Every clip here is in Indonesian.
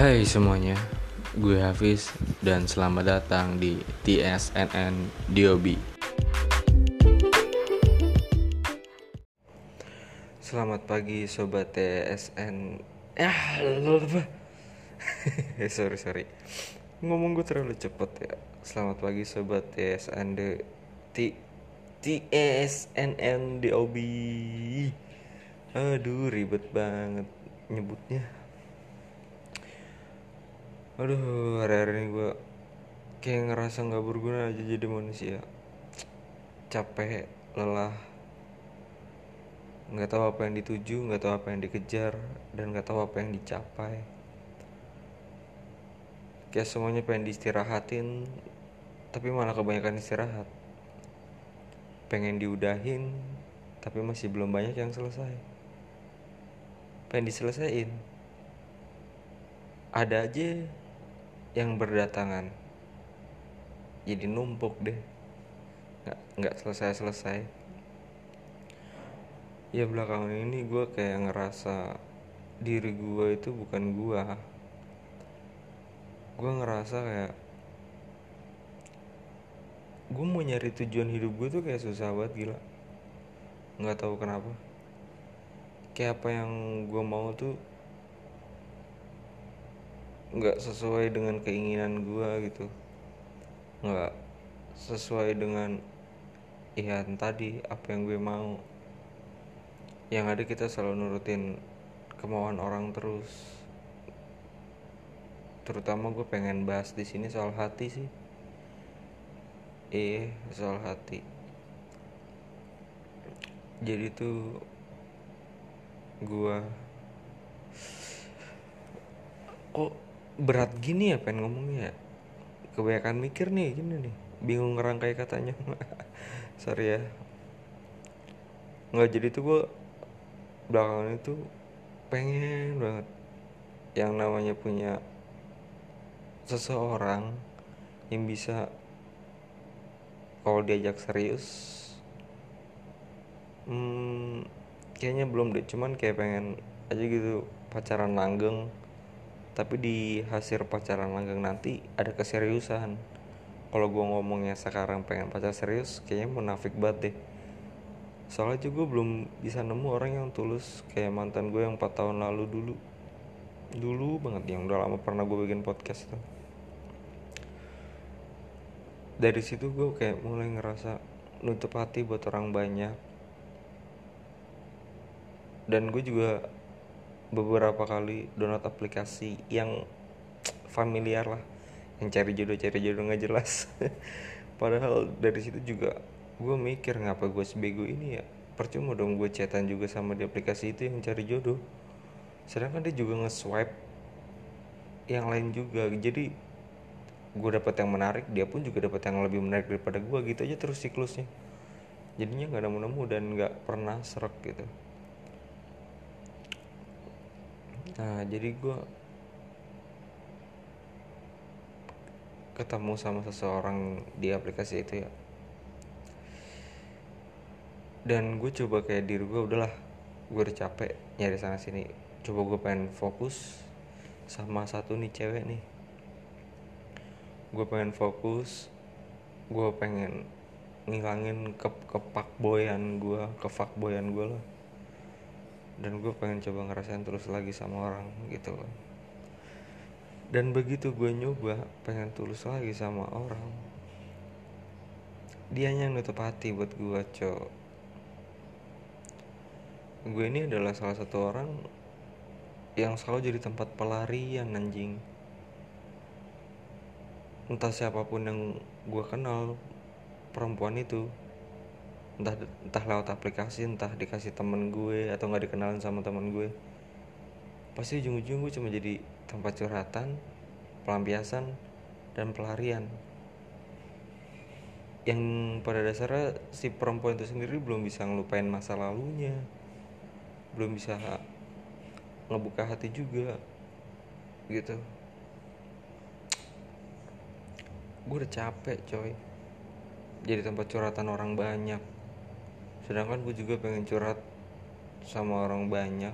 Hai semuanya, gue Hafiz dan selamat datang di TSNN DOB. Selamat pagi sobat TSN. Ya, lupa. sorry sorry. Ngomong gue terlalu cepet ya. Selamat pagi sobat TSN D T TSNN DOB. Aduh ribet banget nyebutnya aduh hari-hari ini gue kayak ngerasa nggak berguna aja jadi manusia. Capek lelah nggak tahu apa yang dituju nggak tahu apa yang dikejar dan nggak tahu apa yang dicapai. Kayak semuanya pengen diistirahatin tapi malah kebanyakan istirahat. Pengen diudahin tapi masih belum banyak yang selesai. Pengen diselesain ada aja yang berdatangan. Jadi numpuk deh. Nggak nggak selesai selesai ya belakangan ini gue kayak ngerasa diri gue itu bukan gue gue ngerasa kayak gue mau nyari tujuan hidup gue tuh kayak susah banget gila. Nggak tahu kenapa. Kayak apa yang gue mau tuh nggak sesuai dengan keinginan gue gitu. Nggak sesuai dengan iya tadi apa yang gue mau. Yang ada kita selalu nurutin kemauan orang terus. Terutama gue pengen bahas di sini soal hati sih. Iya soal hati. Jadi tuh gue kok berat gini ya pengen ngomongnya ya? Kebanyakan mikir nih gini nih. Bingung ngerangkai katanya. Sorry ya. Nggak jadi tuh gue belakangan itu pengen banget yang namanya punya seseorang yang bisa kalau diajak serius hmm, kayaknya belum deh. Cuman kayak pengen aja gitu pacaran langgeng tapi di hasil pacaran langgeng nanti ada keseriusan. Kalau gue ngomongnya sekarang pengen pacar serius kayaknya munafik banget deh. Soalnya juga belum bisa nemu orang yang tulus kayak mantan gue yang 4 tahun lalu dulu. Dulu banget yang udah lama pernah gue bikin podcast tuh. Dari situ gue kayak mulai ngerasa nutup hati buat orang banyak. Dan gue juga beberapa kali download aplikasi yang familiar lah yang cari jodoh cari jodoh nggak jelas. Padahal dari situ juga gue mikir ngapa gue sebego ini ya? Percuma dong gue chatan juga sama di aplikasi itu yang cari jodoh. Sedangkan dia juga nge-swipe yang lain juga. Jadi gue dapet yang menarik dia pun juga dapat yang lebih menarik daripada gue gitu aja terus siklusnya. Jadinya nggak nemu-nemu dan nggak pernah serak gitu nah jadi gue ketemu sama seseorang di aplikasi itu ya. Dan gue coba kayak diri gue udahlah gue udah capek nyari sana sini. Coba gue pengen fokus sama satu nih cewek nih. Gue pengen fokus gue pengen ngilangin ke kepakboyan gue kefakboyan gue lah dan gue pengen coba ngerasain terus lagi sama orang gitu kan dan begitu gue nyoba pengen tulus lagi sama orang dia yang nutup hati buat gue cok. Gue ini adalah salah satu orang yang selalu jadi tempat pelarian anjing. Entah siapa pun yang gue kenal perempuan itu entah entah lewat aplikasi entah dikasih temen gue atau nggak dikenalin sama temen gue. Pasti ujung-ujung gue cuma jadi tempat curhatan pelampiasan dan pelarian. Yang pada dasarnya si perempuan itu sendiri belum bisa ngelupain masa lalunya. Belum bisa ngebuka hati juga gitu. Gue udah capek coy. Jadi tempat curhatan orang banyak sedangkan gue juga pengen curhat sama orang banyak.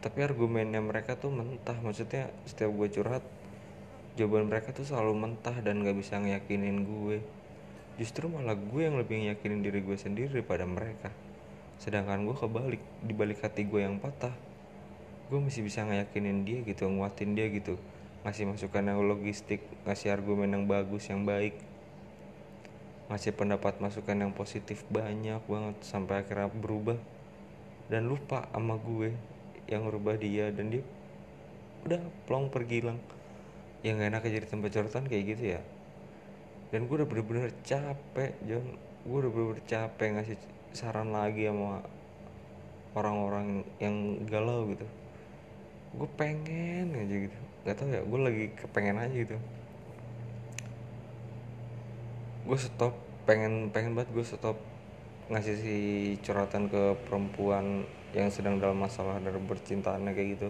Tapi argumennya mereka tuh mentah. Maksudnya setiap gue curhat jawaban mereka tuh selalu mentah dan gak bisa ngeyakinin gue justru malah gue yang lebih ngeyakinin diri gue sendiri daripada mereka. Sedangkan gue kebalik di balik hati gue yang patah gue masih bisa ngeyakinin dia gitu nguatin dia gitu. Ngasih masukan yang logistik ngasih argumen yang bagus yang baik ngasih pendapat masukan yang positif banyak banget sampai akhirnya berubah. Dan lupa sama gue yang merubah dia dan dia udah plong pergi hilang. Yang gak enak jadi tempat curhatan kayak gitu ya. Dan gue udah bener-bener capek John gue udah bener-bener capek ngasih saran lagi sama orang-orang yang galau gitu. Gue pengen aja gitu. Gak tau ya gue lagi kepengen aja gitu gue stop pengen pengen banget gue stop ngasih si curhatan ke perempuan yang sedang dalam masalah dari bercintaannya kayak gitu.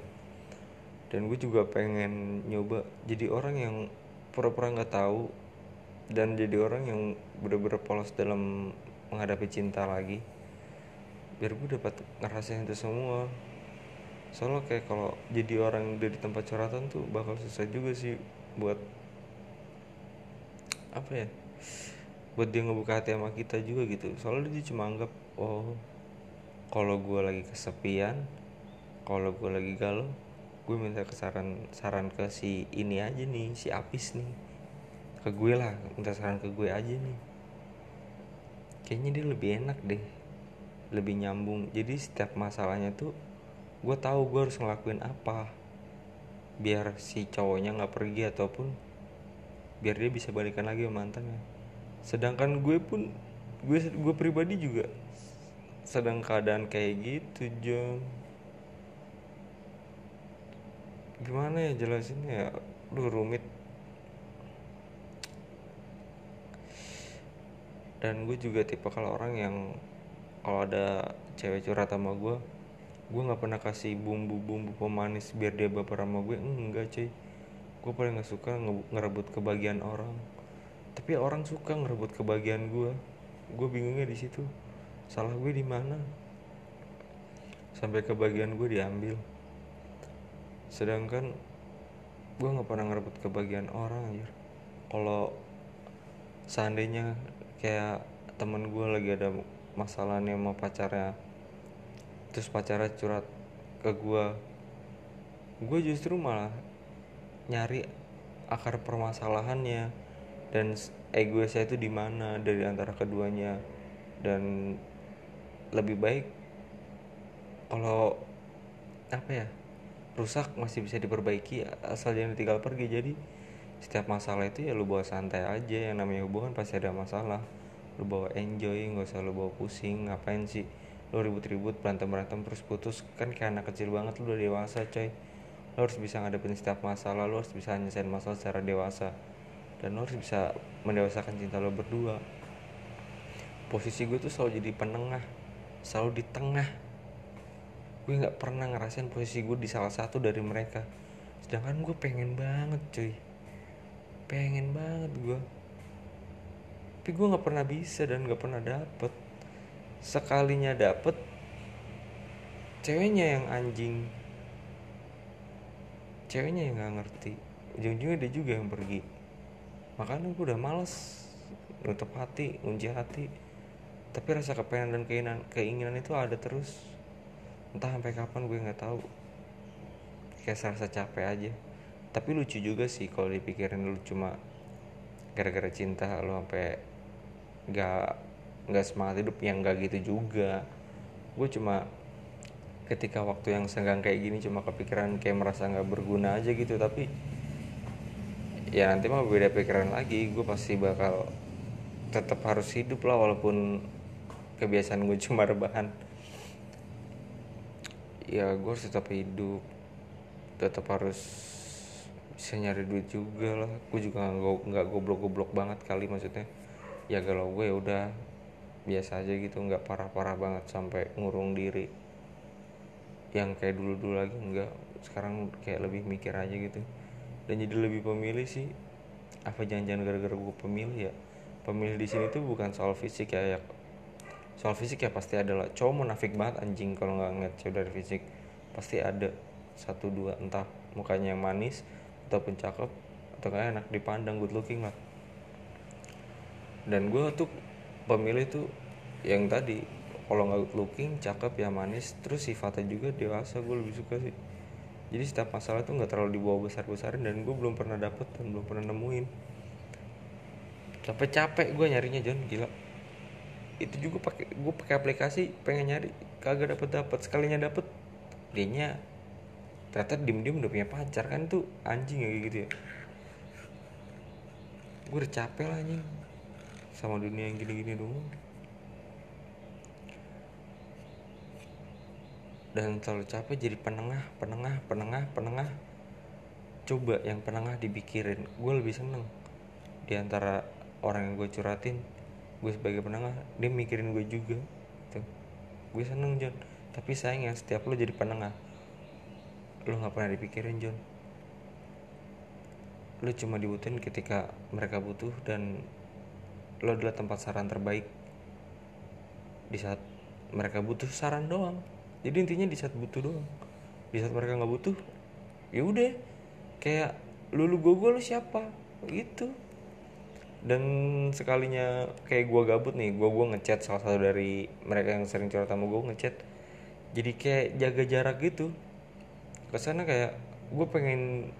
Dan gue juga pengen nyoba jadi orang yang pura-pura nggak -pura tahu dan jadi orang yang bener-bener polos dalam menghadapi cinta lagi. Biar gue dapat ngerasain itu semua. Soalnya kayak kalau jadi orang dari tempat curhatan tuh bakal susah juga sih buat apa ya buat dia ngebuka hati sama kita juga gitu. Soalnya dia cuma anggap oh kalau gue lagi kesepian kalau gue lagi galau gue minta kesaran saran ke si ini aja nih si Apis nih. Ke gue lah minta saran ke gue aja nih. Kayaknya dia lebih enak deh lebih nyambung. Jadi setiap masalahnya tuh gue tahu gue harus ngelakuin apa biar si cowoknya nggak pergi ataupun biar dia bisa balikan lagi sama mantannya. Sedangkan gue pun gue gue pribadi juga sedang keadaan kayak gitu gimana ya jelasinnya ya? Lu rumit. Dan gue juga tipe kalau orang yang kalau ada cewek curhat sama gue gue nggak pernah kasih bumbu-bumbu pemanis biar dia baper sama gue. Enggak cuy gue paling nggak suka ngerebut kebahagiaan orang. Tapi orang suka ngerebut kebahagiaan gue gue bingungnya di situ. Salah gue di mana? Sampai kebahagiaan gue diambil. Sedangkan gue nggak pernah ngerebut kebahagiaan orang aja kalau seandainya kayak temen gue lagi ada masalah nih sama pacarnya terus pacarnya curhat ke gue gue justru malah nyari akar permasalahannya. Dan ego saya itu di mana? Dari antara keduanya. Dan lebih baik kalau apa ya rusak masih bisa diperbaiki asal jangan tinggal pergi. Jadi setiap masalah itu ya lu bawa santai aja. Yang namanya hubungan pasti ada masalah. Lu bawa enjoy nggak usah lu bawa pusing. Ngapain sih? Lu ribut-ribut berantem-berantem terus putus. Kan kayak anak kecil banget lu udah dewasa coy lu harus bisa ngadepin setiap masalah lu harus bisa nyelesain masalah secara dewasa. Dan lo harus bisa mendewasakan cinta lo berdua. Posisi gue tuh selalu jadi penengah selalu di tengah. Gue nggak pernah ngerasain posisi gue di salah satu dari mereka. Sedangkan gue pengen banget cuy. Pengen banget gue tapi gue nggak pernah bisa dan nggak pernah dapet. Sekalinya dapet ceweknya yang anjing ceweknya yang nggak ngerti. Ujung-ujungnya dia juga yang pergi. Makanya gue udah males. Nutup hati ngunci hati. Tapi rasa kepengen dan keinginan keinginan itu ada terus. Entah sampai kapan gue nggak tahu. Kayak rasa capek aja. Tapi lucu juga sih kalau dipikirin lu cuma gara-gara cinta lu sampai nggak nggak semangat hidup. Yang nggak gitu juga. Gue cuma ketika waktu yang senggang kayak gini cuma kepikiran kayak merasa nggak berguna aja gitu. Tapi ya nanti mah beda pikiran lagi. Gue pasti bakal tetap harus hidup lah walaupun kebiasaan gue cuma rebahan. Ya gue harus tetap hidup. Tetap harus bisa nyari duit juga lah. Gue juga nggak goblok-goblok banget kali maksudnya. Ya kalau gue ya udah biasa aja gitu. Nggak parah-parah banget sampai ngurung diri yang kayak dulu-dulu lagi nggak sekarang kayak lebih mikir aja gitu. Dan jadi lebih pemilih sih. Apa jangan-jangan gara-gara gue pemilih ya? Pemilih di sini tuh bukan soal fisik ya, ya. Soal fisik ya pasti adalah cowok munafik banget anjing kalau nggak ngeliat cewek dari fisik. Pasti ada. Satu dua entah mukanya yang manis ataupun cakep atau kayak enak dipandang good looking lah. Dan gue tuh pemilih tuh yang tadi kalau nggak looking cakep ya manis terus sifatnya juga dewasa gue lebih suka sih. Jadi setiap masalah tuh nggak terlalu dibawa besar besarin dan gue belum pernah dapet dan belum pernah nemuin. Capek capek gue nyarinya John gila. Itu juga pakai gue pakai aplikasi pengen nyari kagak dapet dapet. Sekalinya dapet dianya ternyata diem diem udah punya pacar kan tuh. Anjing ya gitu ya. Gue udah capek lah anjing. Sama dunia yang gini-gini dong dan terlalu capek jadi penengah penengah penengah penengah. Coba yang penengah dipikirin. Gue lebih seneng di antara orang yang gue curhatin gue sebagai penengah dia mikirin gue juga tuh gue seneng John tapi sayangnya setiap lo jadi penengah. Lo nggak pernah dipikirin John lo cuma dibutuhin ketika mereka butuh dan lo adalah tempat saran terbaik. Di saat mereka butuh saran doang jadi intinya di saat butuh doang. Di saat mereka nggak butuh ya udah. Kayak lu lu gue gue lu siapa? Gitu. Dan sekalinya kayak gue gabut nih gue gue ngechat salah satu dari mereka yang sering curhat sama gue ngechat. Jadi kayak jaga jarak gitu. Ke sana kayak gue pengen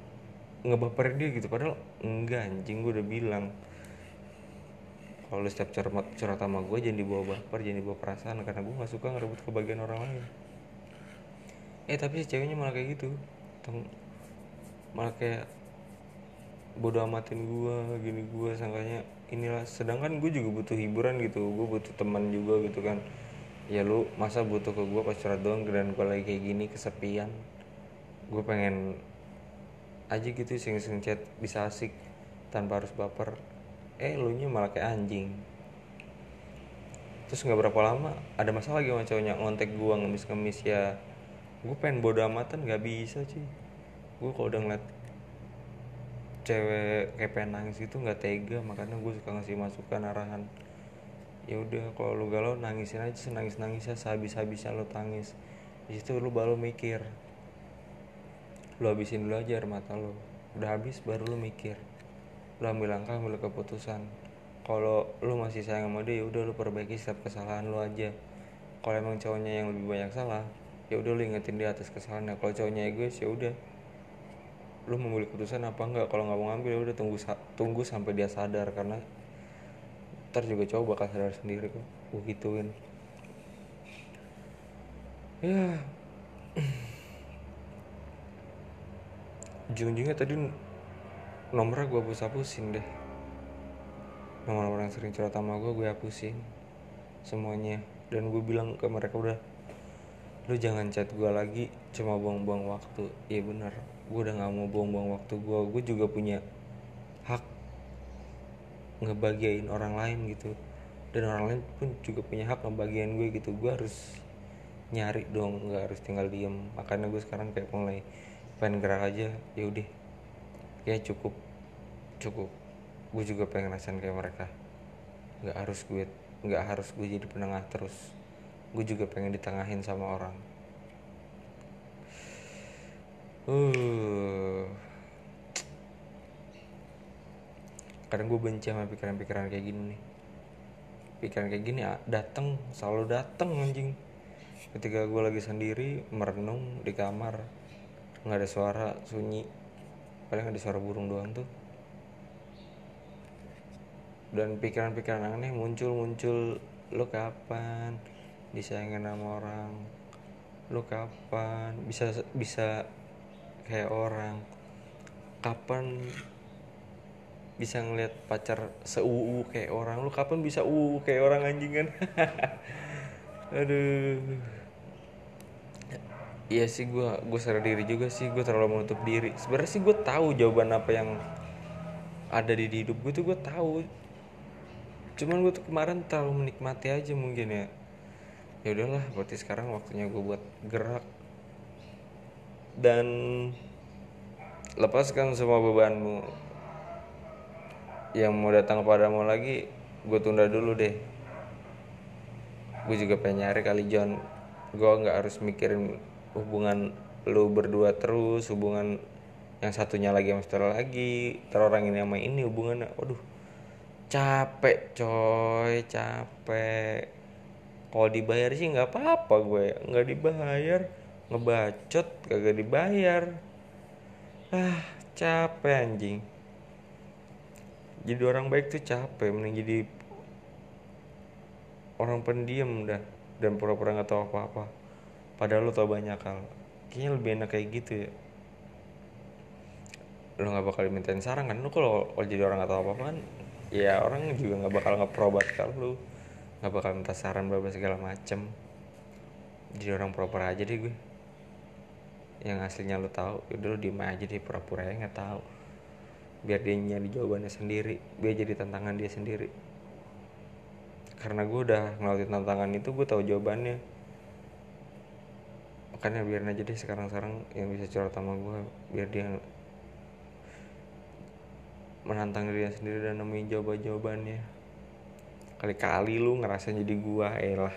ngebaperin dia gitu. Padahal enggak anjing gue udah bilang kalau lu setiap curhat curhat sama gue jangan dibawa baper jangan dibawa perasaan. Karena gue nggak suka ngerebut kebahagiaan orang lain. Eh tapi si ceweknya malah kayak gitu. Teng- malah kayak bodoh amatin gue gini gue sangkanya inilah. Sedangkan gue juga butuh hiburan gitu gue butuh teman juga gitu kan. Ya lu masa butuh ke gue pas curhat doang dan gue lagi kayak gini kesepian. Gue pengen aja gitu sing-sing chat bisa asik tanpa harus baper eh lu nya malah kayak anjing. Terus nggak berapa lama ada masalah lagi sama cowoknya. Ngontek gue ngemis-ngemis ya. Gue pengen bodo amatan nggak bisa sih gue kalau udah ngeliat cewek kayak pengen nangis gitu nggak tega. Makanya gue suka ngasih masukan arahan. Ya udah kalau lu galau nangisin aja senangis nangisnya sehabis habisnya lu tangis. Di situ lu baru mikir. Lu habisin dulu aja air mata lu. Udah habis baru lu mikir lu ambil langkah ambil keputusan. Kalau lu masih sayang sama dia ya udah lu perbaiki setiap kesalahan lu aja. Kalau emang cowoknya yang lebih banyak salah ya udah lu ingetin dia atas kesalahannya. Kalau cowoknya egois ya udah. Lu mengambil keputusan apa enggak? Kalau nggak mau ngambil ya udah tunggu tunggu sampai dia sadar. Karena ntar juga cowok bakal sadar sendiri kok. Gue gituin. Ya. Ujung-ujungnya tadi nomornya gue hapus hapusin deh. Nomor orang sering curhat sama gue gue hapusin semuanya. Dan gue bilang ke mereka udah lu jangan chat gue lagi cuma buang-buang waktu. Iya bener gue udah nggak mau buang-buang waktu gue gue juga punya hak ngebagiain orang lain gitu. Dan orang lain pun juga punya hak ngebagiain gue gitu. Gue harus nyari dong nggak harus tinggal diem. Makanya gue sekarang kayak mulai pengen gerak aja. Ya udah ya cukup cukup. Gue juga pengen rasain kayak mereka. Nggak harus gue nggak harus gue jadi penengah terus. Gue juga pengen ditengahin sama orang. Uh kadang gue benci sama pikiran-pikiran kayak gini nih. Pikiran kayak gini ah, dateng selalu dateng anjing. Ketika gue lagi sendiri merenung di kamar nggak ada suara sunyi paling ada suara burung doang tuh. Dan pikiran-pikiran aneh muncul-muncul lo kapan disayangin sama orang? Lo kapan bisa bisa kayak orang? Kapan bisa ngeliat pacar seuu kayak orang? Lu kapan bisa uu kayak orang anjing kan? Aduh Iya sih gue gue sadar diri juga sih gue terlalu menutup diri. Sebenarnya sih gue tahu jawaban apa yang ada di hidup gue tuh gue tahu. Cuman gue tuh kemarin terlalu menikmati aja mungkin ya. Ya udahlah, berarti sekarang waktunya gue buat gerak dan lepaskan semua bebanmu yang mau datang kepadamu lagi gue tunda dulu deh gue juga pengen nyari kali John gue nggak harus mikirin hubungan lu berdua terus hubungan yang satunya lagi sama satu lagi terus orang ini sama ini hubungannya. Waduh capek coy capek. Kalau dibayar sih nggak apa-apa gue nggak dibayar. Ngebacot kagak dibayar. Ah capek anjing. Jadi orang baik tuh capek mending jadi orang pendiam dah dan pura-pura nggak tahu apa-apa padahal lo tau banyak hal. Kayaknya lebih enak kayak gitu ya. Lo nggak bakal dimintain saran kan? Lo kalau jadi orang nggak tahu apa-apa kan ya orang juga nggak bakal ngeprobat kalau lo nggak bakal minta saran berbagai segala macem. Jadi orang proper aja deh gue. Yang aslinya lo tahu udah lo diem aja deh pura-pura ya nggak tahu biar dia nyari jawabannya sendiri. Biar jadi tantangan dia sendiri. Karena gue udah ngelakuin tantangan itu gue tahu jawabannya makanya biar aja deh sekarang-sekarang yang bisa curhat sama gue biar dia menantang dirinya sendiri dan nemuin jawaban-jawabannya. Kali-kali lu ngerasa jadi gua eh lah.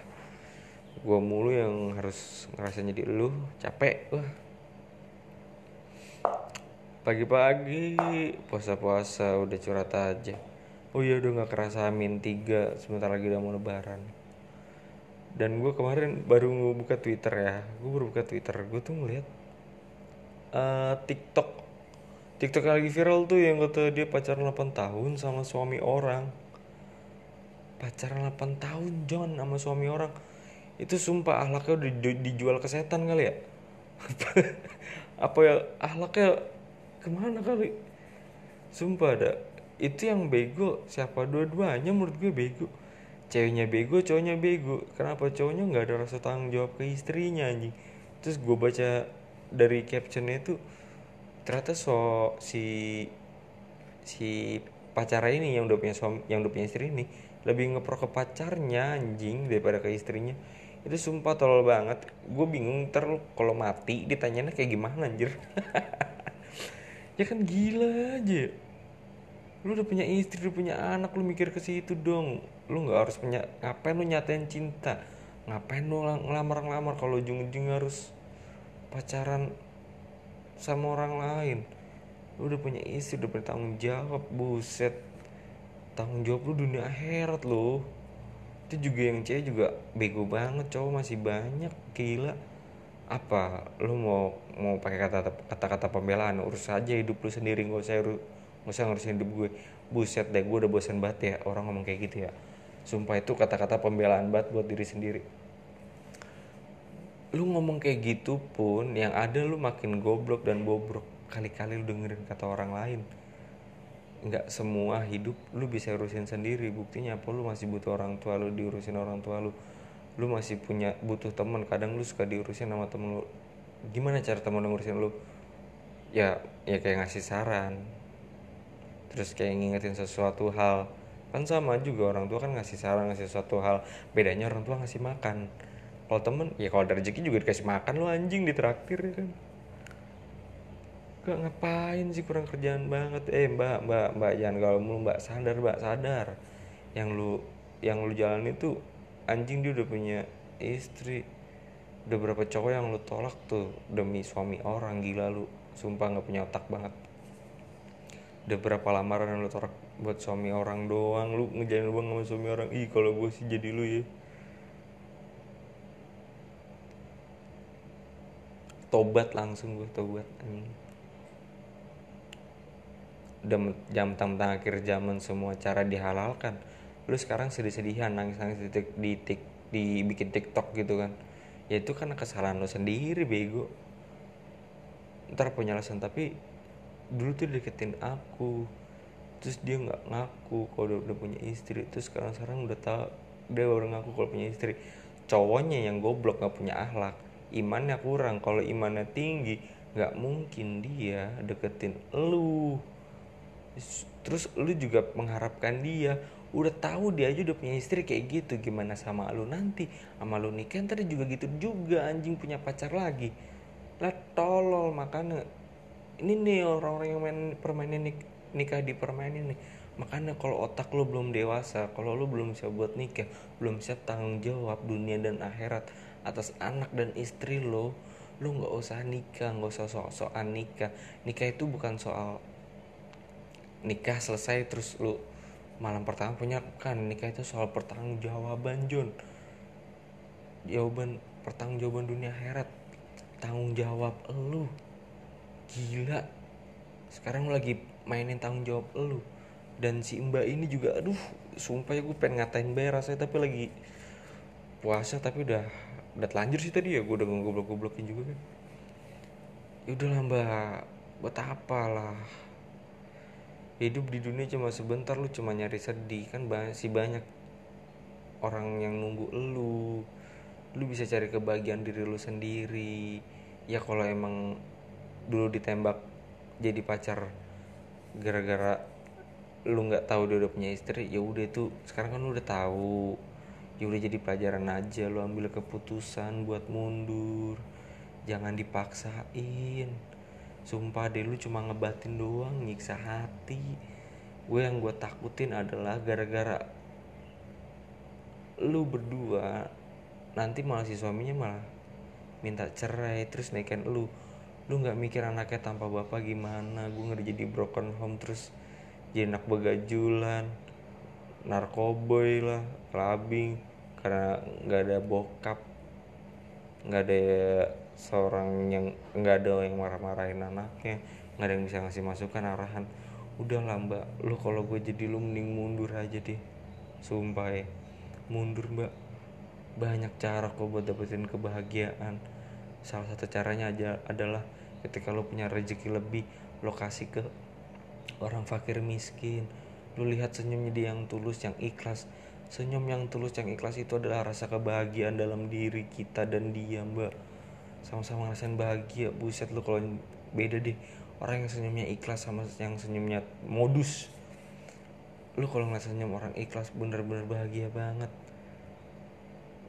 Gua mulu yang harus ngerasa jadi lu capek wah. Pagi-pagi puasa-puasa udah curhat aja. Oh iya udah nggak kerasa amin tiga sebentar lagi udah mau lebaran dan gue kemarin baru buka twitter ya. Gue baru buka twitter. Gue tuh ngeliat uh, tiktok. Tiktok lagi viral tuh yang kata dia pacaran 8 tahun sama suami orang. Pacaran 8 tahun John sama suami orang. Itu sumpah ahlaknya udah dijual ke setan kali ya? Apa ya ahlaknya ke mana kali? Sumpah ada. Itu yang bego. Siapa dua-duanya menurut gue bego ceweknya bego cowoknya bego. Kenapa cowoknya nggak ada rasa tanggung jawab ke istrinya anjing? Terus gue baca dari captionnya itu ternyata so si si pacar ini yang udah punya suami yang udah punya istri ini lebih ngepro ke pacarnya anjing daripada ke istrinya. Itu sumpah tolol banget. Gue bingung ntar kalau mati ditanyanya kayak gimana anjir. Ya kan gila aja. Lu udah punya istri udah punya anak lu mikir ke situ dong lu nggak harus punya ngapain lu nyatain cinta? Ngapain lu ngelamar ngelamar kalau ujung-ujung harus pacaran sama orang lain? Lu udah punya istri udah punya tanggung jawab buset. Tanggung jawab lu dunia akhirat lu. Itu juga yang cewek juga bego banget cowok masih banyak gila. Apa lu mau mau pakai kata kata-kata pembelaan? Urus aja hidup lu sendiri nggak usah nggak usah ngurusin hidup gue. Buset deh gue udah bosan banget ya orang ngomong kayak gitu ya sumpah itu kata-kata pembelaan banget buat diri sendiri. Lu ngomong kayak gitu pun yang ada lu makin goblok dan bobrok. Kali-kali lu dengerin kata orang lain. Nggak semua hidup lu bisa urusin sendiri. Buktinya apa? Lu masih butuh orang tua lu diurusin orang tua lu. Lu masih punya butuh teman. Kadang lu suka diurusin sama temen lu. Gimana cara temen ngurusin lu? Ya ya kayak ngasih saran. Terus kayak ngingetin sesuatu hal kan sama juga orang tua kan ngasih saran ngasih sesuatu hal. Bedanya orang tua ngasih makan. Kalau temen ya kalau ada rezeki juga dikasih makan lu anjing ditraktir ya kan? Gak ngapain sih kurang kerjaan banget? Eh mbak mbak mbak jangan kalau mulu mbak. Sadar mbak sadar. Yang lu yang lu jalan itu anjing dia udah punya istri. Udah berapa cowok yang lu tolak tuh demi suami orang gila lu. Sumpah nggak punya otak banget udah berapa lamaran yang lu tolak buat suami orang doang? Lu ngejalan bang sama suami orang? Ih kalau gue sih jadi lu ya. Tobat langsung gue tobat. Udah jam tentang akhir zaman semua cara dihalalkan. Lu sekarang sedih-sedihan nangis-nangis di, tik, di, tik, di bikin TikTok gitu kan. Ya itu karena kesalahan lu sendiri bego. Ntar punya alasan tapi dulu tuh deketin aku terus dia nggak ngaku kalau udah, udah punya istri terus sekarang sekarang udah tau dia baru ngaku kalau punya istri. Cowoknya yang goblok nggak punya akhlak. Imannya kurang. Kalau imannya tinggi nggak mungkin dia deketin lu. Terus lu juga mengharapkan dia. Udah tahu dia aja udah punya istri kayak gitu gimana sama lu nanti? Sama lu nikah tadi juga gitu juga anjing punya pacar lagi. Lah tolol makanya ini nih orang-orang yang main permainan nik nikah di permainan nih. Makanya kalau otak lu belum dewasa kalau lu belum siap buat nikah belum siap tanggung jawab dunia dan akhirat atas anak dan istri lo lu nggak usah nikah nggak usah sok-sokan nikah. Nikah itu bukan soal nikah selesai terus lu malam pertama punya kan. Nikah itu soal pertanggungjawaban John jawaban pertanggungjawaban dunia akhirat. Tanggung jawab lu gila. Sekarang lu lagi mainin tanggung jawab lu. Dan si mbak ini juga aduh sumpah ya gue pengen ngatain mbak rasanya tapi lagi puasa tapi udah udah telanjur sih tadi ya gue udah ngobrol-ngobrokin juga kan. Ya udahlah mbak. Buat apa lah hidup di dunia cuma sebentar lu cuma nyari sedih. Kan masih banyak orang yang nunggu lu. Lu bisa cari kebahagiaan diri lu sendiri. Ya kalau emang dulu ditembak jadi pacar gara-gara lu nggak tahu dia udah punya istri ya udah itu sekarang kan lu udah tahu. Ya udah jadi pelajaran aja lu ambil keputusan buat mundur. Jangan dipaksain. Sumpah deh lu cuma ngebatin doang nyiksa hati. Gue yang gue takutin adalah gara-gara lu berdua nanti malah si suaminya malah minta cerai terus naikin lu lu nggak mikir anaknya tanpa bapak gimana? Gue ngeri jadi broken home terus jadi anak begajulan narkoboy lah clubbing karena nggak ada bokap nggak ada seorang yang nggak ada yang marah-marahin anaknya nggak ada yang bisa ngasih masukan arahan. Udah lah mbak. Lu kalau gue jadi lu mending mundur aja deh. Sumpah ya. Mundur mbak. Banyak cara kok buat dapetin kebahagiaan. Salah satu caranya aja adalah ketika lu punya rezeki lebih lo kasih ke orang fakir miskin. Lu lihat senyumnya dia yang tulus yang ikhlas. Senyum yang tulus yang ikhlas itu adalah rasa kebahagiaan dalam diri kita dan dia mbak. Sama-sama ngerasain bahagia Buset lu kalau beda deh. Orang yang senyumnya ikhlas sama yang senyumnya modus. Lu kalau ngeliat senyum orang ikhlas bener-bener bahagia banget.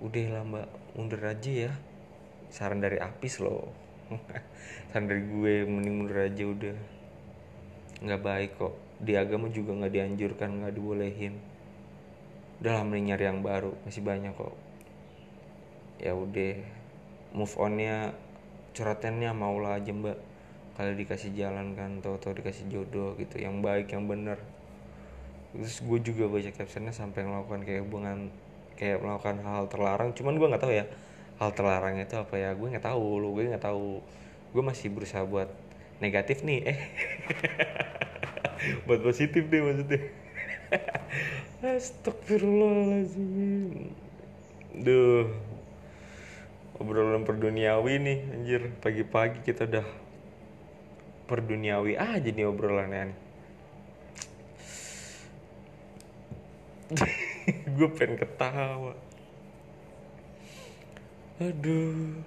Udah lah mbak. Mundur aja ya. Saran dari Apis loh Saran dari gue mending mundur aja udah. Nggak baik kok. Di agama juga nggak dianjurkan nggak dibolehin. Udah mending nyari yang baru. Masih banyak kok. Ya udah move onnya curhatannya mau lah aja mbak. Kalau dikasih jalan kan tau tau dikasih jodoh gitu. Yang baik yang bener. Terus gue juga baca captionnya sampai melakukan kayak hubungan kayak melakukan hal, -hal terlarang. Cuman gue nggak tahu ya hal terlarang itu apa ya? Gue nggak tahu lo gue nggak tahu. Gue masih berusaha buat negatif nih. Eh buat positif deh maksudnya. Astagfirullahaladzim. Duh. Obrolan perduniawi nih Anjir. Pagi-pagi kita udah Perduniawi aja nih obrolannya nih. Gue pengen ketawa Aduh.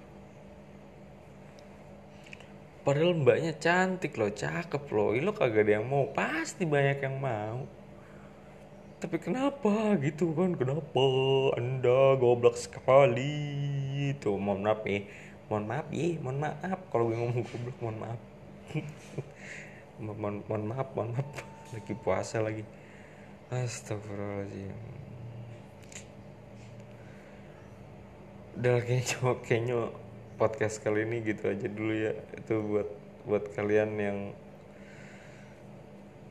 Padahal mbaknya cantik loh, cakep loh. Lo kagak ada yang mau, pasti banyak yang mau. Tapi kenapa? Gitu kan kenapa? Anda goblok sekali. Itu mohon maaf nih. Mohon maaf ya mohon maaf. Kalau gue ngomong goblok mohon maaf. Mohon, mohon maaf mohon maaf. Lagi puasa lagi. Astagfirullahaladzim udah kayaknya kayaknya podcast kali ini gitu aja dulu ya. Itu buat buat kalian yang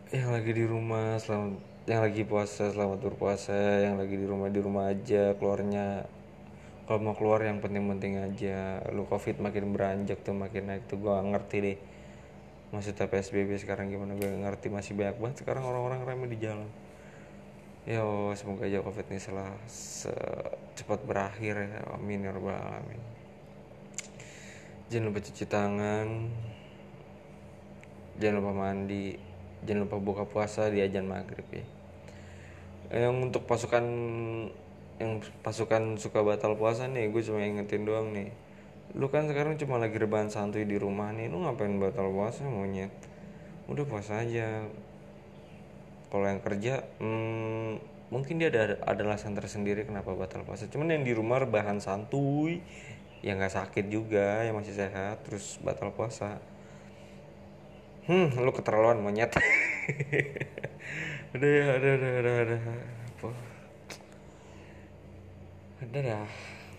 yang lagi di rumah selamat yang lagi puasa selamat berpuasa. Yang lagi di rumah di rumah aja keluarnya. Kalau mau keluar yang penting-penting aja. Lu covid makin beranjak tuh makin naik tuh gua ngerti deh. Maksudnya psbb sekarang gimana gue ngerti. Masih banyak banget sekarang orang-orang ramai di jalan. Ya semoga aja covid ini setelah cepat berakhir ya amin ya rabbal alamin. Jangan lupa cuci tangan. Jangan lupa mandi. Jangan lupa buka puasa di ajan maghrib ya. Yang untuk pasukan yang pasukan suka batal puasa nih gue cuma ingetin doang nih. Lu kan sekarang cuma lagi rebahan santuy di rumah nih lu ngapain batal puasa monyet? Udah puasa aja. Kalau yang kerja hmm, mungkin dia ada ada alasan tersendiri kenapa batal puasa. Cuman yang di rumah rebahan santuy yang nggak sakit juga yang masih sehat terus batal puasa. Hmm lu keterlaluan monyet. Ya udah udah udah udah apa? Udah dah